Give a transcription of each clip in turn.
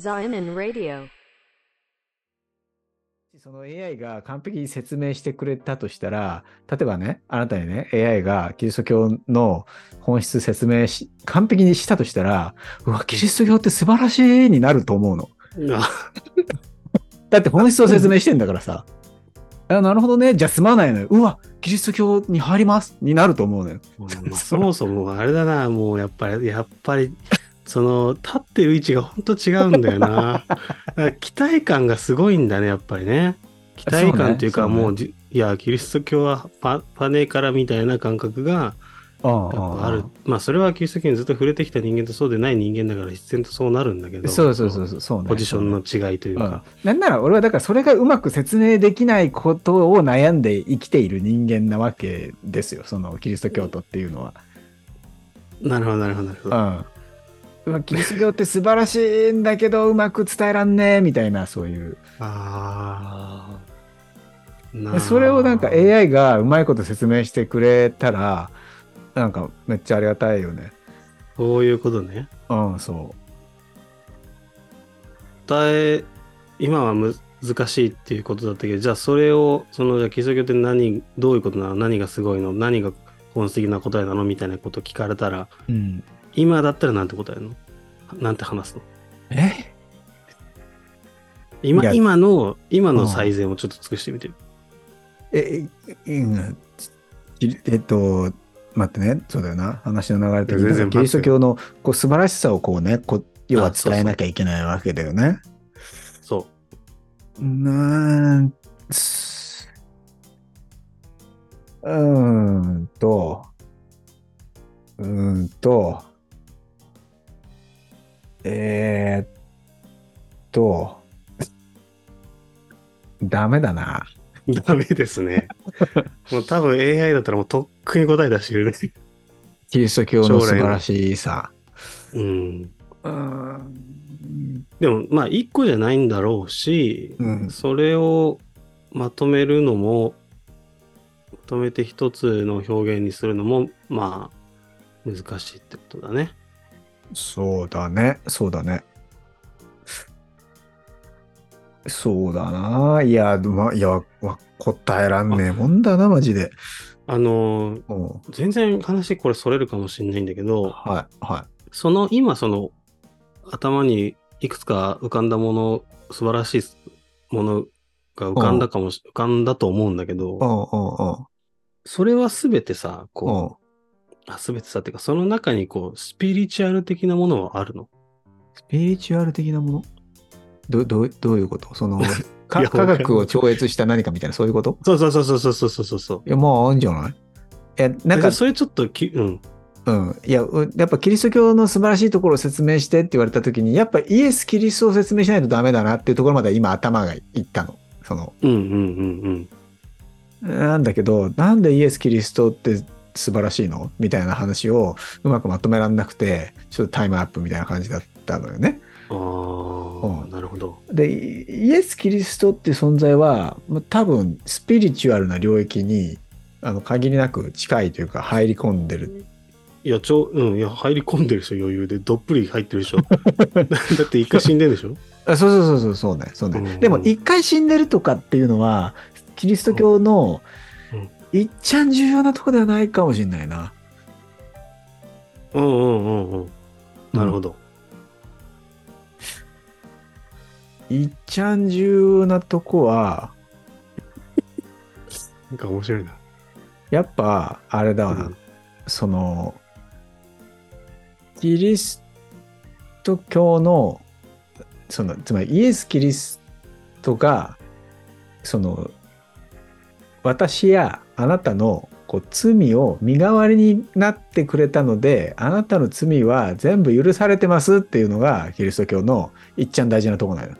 Zion Radio. その AI が完璧に説明してくれたとしたら、例えばね、あなたにね、AI がキリスト教の本質説明し、完璧にしたとしたら、うわ、キリスト教って素晴らしいになると思うの。あだって本質を説明してんだからさ。あなるほどね。じゃあ済まないのよ。うわ、キリスト教に入りますになると思うのよ。まあそもそもあれだな、もうやっぱり、やっぱり、その、立ってる位置が本当違うんだよな。期待感がすごいんだね、やっぱりね。期待感っていうか、そうねもうじ、いや、キリスト教はパパネからみたいな感覚がある。まあ、それはキリスト教にずっと触れてきた人間とそうでない人間だから必然とそうなるんだけど。そうそうそうそう、そうね。ポジションの違いといううんか。なんなら俺はだからそれがうまく説明できないことを悩んで生きている人間なわけですよ。そのキリスト教徒っていうのは。なるほど、なるほど、なるほど。うん。うわキリスト教って素晴らしいんだけどうまく伝えらんねえみたいなそういう。ああ。それをなんか AI がうまいこと説明してくれたらなんかめっちゃありがたいよね。そういうことね。うん、そ伝え、今はむ難しいっていうことだったけど、じゃあそれを、その、じゃあキリスト教って何、どういうことなの？何がすごいの？何が本質的な答えなの？みたいなこと聞かれたら、う。うん。今だったらなんて答えるの？なんて話すの？え？い今、や。今の、今のうん。最善をちょっと尽くしてみて。え、うん。きえっと、待ってね、そうだよな。話の流れ的にいや全然キリスト教のこう素晴らしさをこうね、こう要はあそうそう。伝えなきゃいけないわけだよね。そう。ーん、すうーんと、うーんと、えー、っと、ダメだな。う。ダメですね。もう多分 AI だったらもうとっくに答え出してるね。キリスト教の素晴らしさ。うん。でも、まあ、一個じゃないんだろうし、うん。それをまとめるのも、まとめて一つの表現にするのも、まあ、難しいってことだね。そうだね。そうだね。そうだな。いや、ま、いや、わ答えらんねえもんだな、マジで。あのー、うん全然話これそれるかもしれないんだけど、はい、はその今その頭にいくつか浮かんだもの、素晴らしいものが浮かんだかもし、浮かんだと思うんだけど、い。うん、うん、うん。それはすべてさ、こう、あ、すべてさっていうか、その中にこう、スピリチュアル的なものはあるの？スピリチュアル的なもの？どどどういうこと？その 科学を超越した何かみたいな、そういうこと？そうそうそうそうそうそうそうそう。いや、もう、あるんじゃない？え、なんか。それちょっとき、うん。うん、いややっぱキリスト教の素晴らしいところを説明してって言われた時にやっぱイエス・キリストを説明しないとダメだなっていうところまで今頭がいったの。そのうんうんうんうん。なんだけどなんでイエス・キリストって素晴らしいの？みたいな話をうまくまとめらんなくてちょっとタイムアップみたいな感じだったのよね。うん。ああ、うんなるほど。でイイエス・キリストっていう存在はまあ多分スピリチュアルな領域にあの限りなく近いというか入り込んでる。いや、ちょ、うん、いや、入り込んでるでしょ、余裕で。どっぷり入ってるでしょ。だって一回死んでるでしょ？あそうそうそうそうそうねそうね。うんでも一回死んでるとかっていうのはキリスト教のうんいっちゃん重要なとこではないかもしれないな。うんうんうんうん。なるほど。いっちゃん重要なとこはなんか面白いな。やっぱあれだわな。うんそのキリスト教のそのつまりイエス・キリストがその私やあなたのこう罪を身代わりになってくれたのであなたの罪は全部許されてますっていうのがキリスト教のいっちゃん大事なとこなのよ。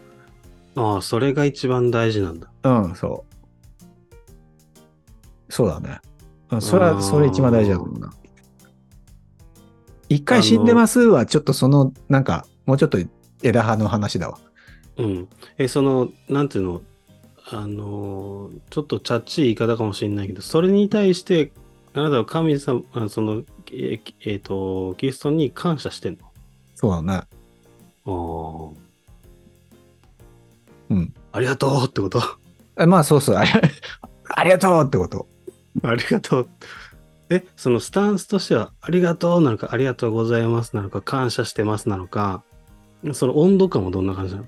ああ、それが一番大事なんだ。うん、そう。そうだね。うんそれは、それ一番大事だと思うな。一回死んでますは、ちょっとその、なんか、もうちょっと枝葉の話だわ。うん。え、その、なんていうの、あのー、ちょっとチャッチい言い方かもしれないけど、それに対して、あなたは神様、あその、えっ、と、キリストに感謝してんの？そうだね。ああ。うん。ありがとうってこと？えまあそうそう。あ りありがとうってこと。ありがとう。え、そのスタンスとしては、ありがとうなのか、ありがとうございますなのか、感謝してますなのか、その温度感はどんな感じなの？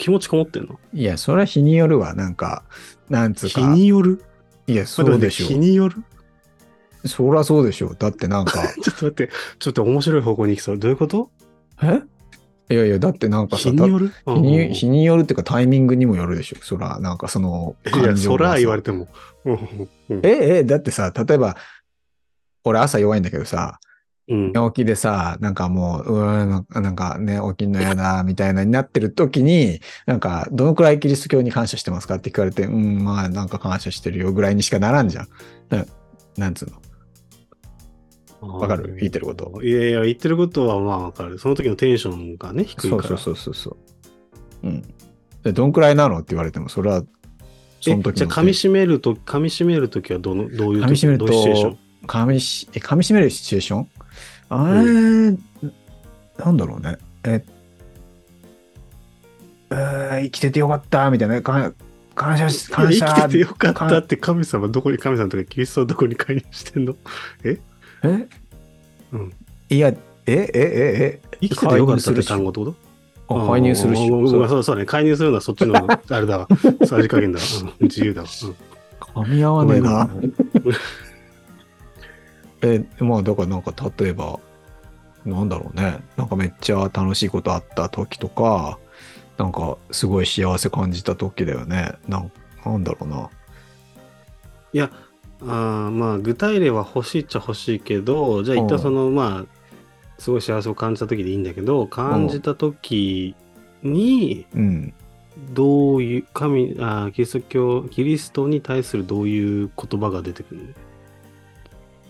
気持ちこもってんの？いや、それは日によるわ。なんか、なんつうか。日による？いや、そうでしょ日による？そりゃそうでしょだってなんか、ちょっと待って、ちょっと面白い方向に行きそう。どういうこと？え？いやいや、だってなんかさ、日による？だ日に日によるっていうかタイミングにもよるでしょ。そら、なんかそのいや、そら言われて。ても。うんうんえ、え、だってさ、例えば、俺朝弱いんだけどさ、うん。寝起きでさ、なんかもう、うーん、なんかね、起きんのやだ、みたいなになってる時に、なんか、どのくらいキリスト教に感謝してますかって聞かれて、うん、まあ、なんか感謝してるよぐらいにしかならんじゃん。ななんつうの？わかる？言ってること。いやいや、言ってることはまあわかる。その時のテンションがね、低いから。そうそうそうそうそう。うん。で、どんくらいなのって言われても、それは、そのえ時のじゃあ噛み締めると、噛み締めるときはどの、どういう時？噛み締めるとどういうシチュエーション？噛みし、え、噛み締めるシチュエーション？あれ、なんだろうね。え、えー生きててよかった、みたいな。か感謝し、感謝。生きててよかったって神様どこに、神様とかキリストはどこに介入してんの？え？うんいや、え、え、え、え、生きててよかったって単語ってこと？あ介入するし。うんそうそうね。介入するのはそっちの、あれだわ。さじ加減だわ。うん自由だわ。うん噛み合わねえな。え、まあ、だからなんか例えば、なんだろうね。なんかめっちゃ楽しいことあった時とか、なんかすごい幸せ感じた時だよね。なんなんだろうな。いや、あーまあ、具体例は欲しいっちゃ欲しいけど、じゃあ一旦その、まあ、すごい幸せを感じた時でいいんだけど、感じた時に、うん。どういう、神、あーキリスト教、キリストに対するどういう言葉が出てくるの？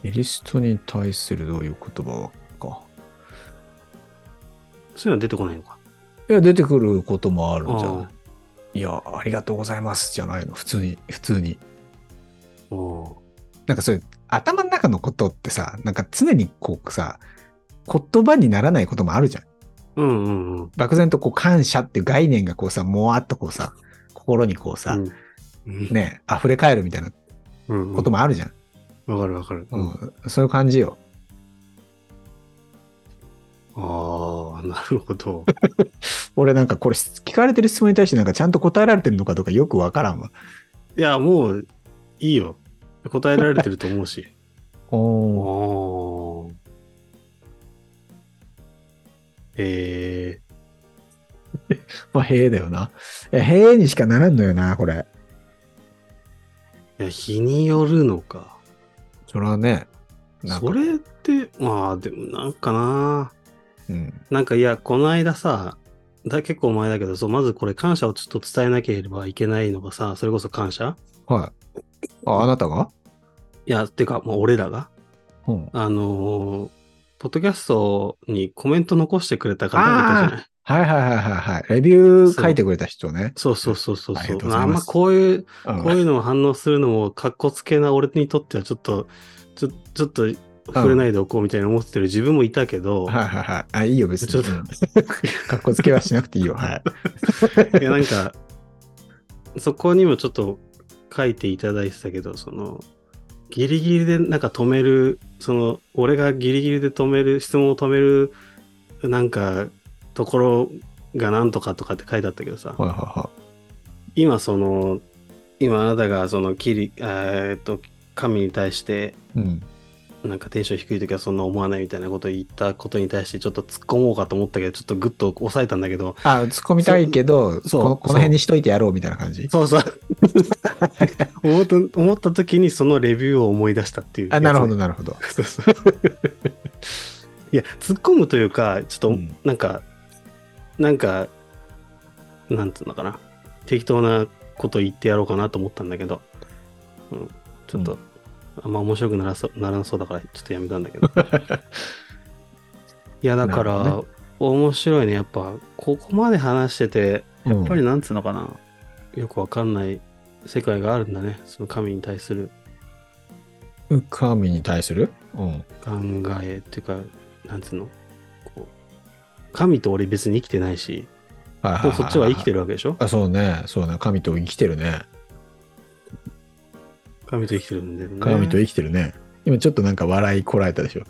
キリストに対するどういう言葉か。そういうのは出てこないのか。いや、出てくることもあるんじゃあないいや、ありがとうございますじゃないの。普通に、普通に。なんかそういう、頭の中のことってさ、なんか常にこうさ、言葉にならないこともあるじゃん。ーうんうんうん。漠然とこう感謝っていう概念がこうさ、もわっとこうさ、心にこうさ、うんね、溢れ返るみたいなうんうん。こともあるじゃん。わかるわかる。うん。そういう感じよ。ああ、なるほど。俺なんかこれ聞かれてる質問に対してなんかちゃんと答えられてるのかどうかよくわからんわ。いや、もういいよ。答えられてると思うし。お おーえ まあ、へえだよな。へえにしかならんのよな、これ。ー、いや、日によるのか。それはね。それって、まあ、でもなんかな。うん。なんかいや、この間さ、だ結構前だけど、そう、まずこれ感謝をちょっと伝えなければいけないのがさ、それこそ感謝はい。あ、あなたが？いや、てか、もう俺らが、うん。あのーポッドキャストにコメント残してくれた方がいたじゃないはいはいはいはいはい。レビュー書いてくれた人ね。そうそうそうそうそう。あんまこういう、うんこういうのを反応するのも、かっこつけな俺にとってはちょっと、ちょちょっと触れないでおこうみたいな思ってる自分もいたけど、はいはいはい。あ、いいよ、別に。ちょっとうんかっこつけはしなくていいよ。はい。いやなんか、そこにもちょっと書いていただいてたけど、その、ギリギリでなんか止める、その、俺がギリギリで止める、質問を止める、なんか、ところがなんとかとかって書いてあったけどさ、はいはいは今その、今あなたがその、キリ、えーっと、神に対して、い。うん。なんかテンション低い時はそんな思わないみたいなことを言ったことに対してちょっと突っ込もうかと思ったけど、ちょっとグッと抑えたんだけど、あ、突っ込みたいけど、そうこの辺にしといてやろうみたいな感じ？そうそう。思った、思った時にそのレビューを思い出したっていう。あ、なるほど、。なるほど。そうそう。いや、突っ込むというか、ちょっとうん、なんか、なんか、なんつうのかな。適当なこと言ってやろうかなと思ったんだけど、うん、ちょっと、うあんま面白くならそならなそうだから、ちょっとやめたんだけど。いや、だから、なるほ面白いね。やっぱ、ここまで話してて、ややっぱりなんつうのかな、よくわかんない世界があるんだね。その神に対する神に対する？うん。考えっていうか、なんつうの？こう神と俺別に生きてないし、はいはいでもそっちは生きてる。るわけでしょ？あ、そうね。そうね。神と生きてるね。神と生きてるんだよね。神と生きてるね。今ちょっとなんか笑いこらえたでしょ。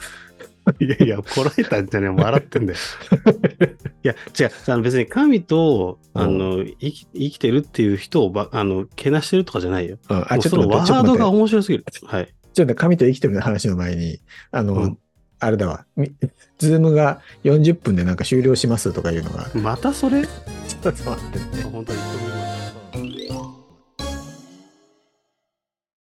いやいや、こらえたんじゃねえ、笑ってんだよ。いや、違う、あの別に神と、あの、生き生きてるっていう人をば、あの、けなしてるとかじゃないよ。うん。あ、もうそのちょっとワードが。面白すぎる。はい。ちょっと神と生きてる話の前に、あの、うんあれだわ。みズームが40分でなんか終了しますとかいうのが。またそれ？ちょっと待ってね。本当に。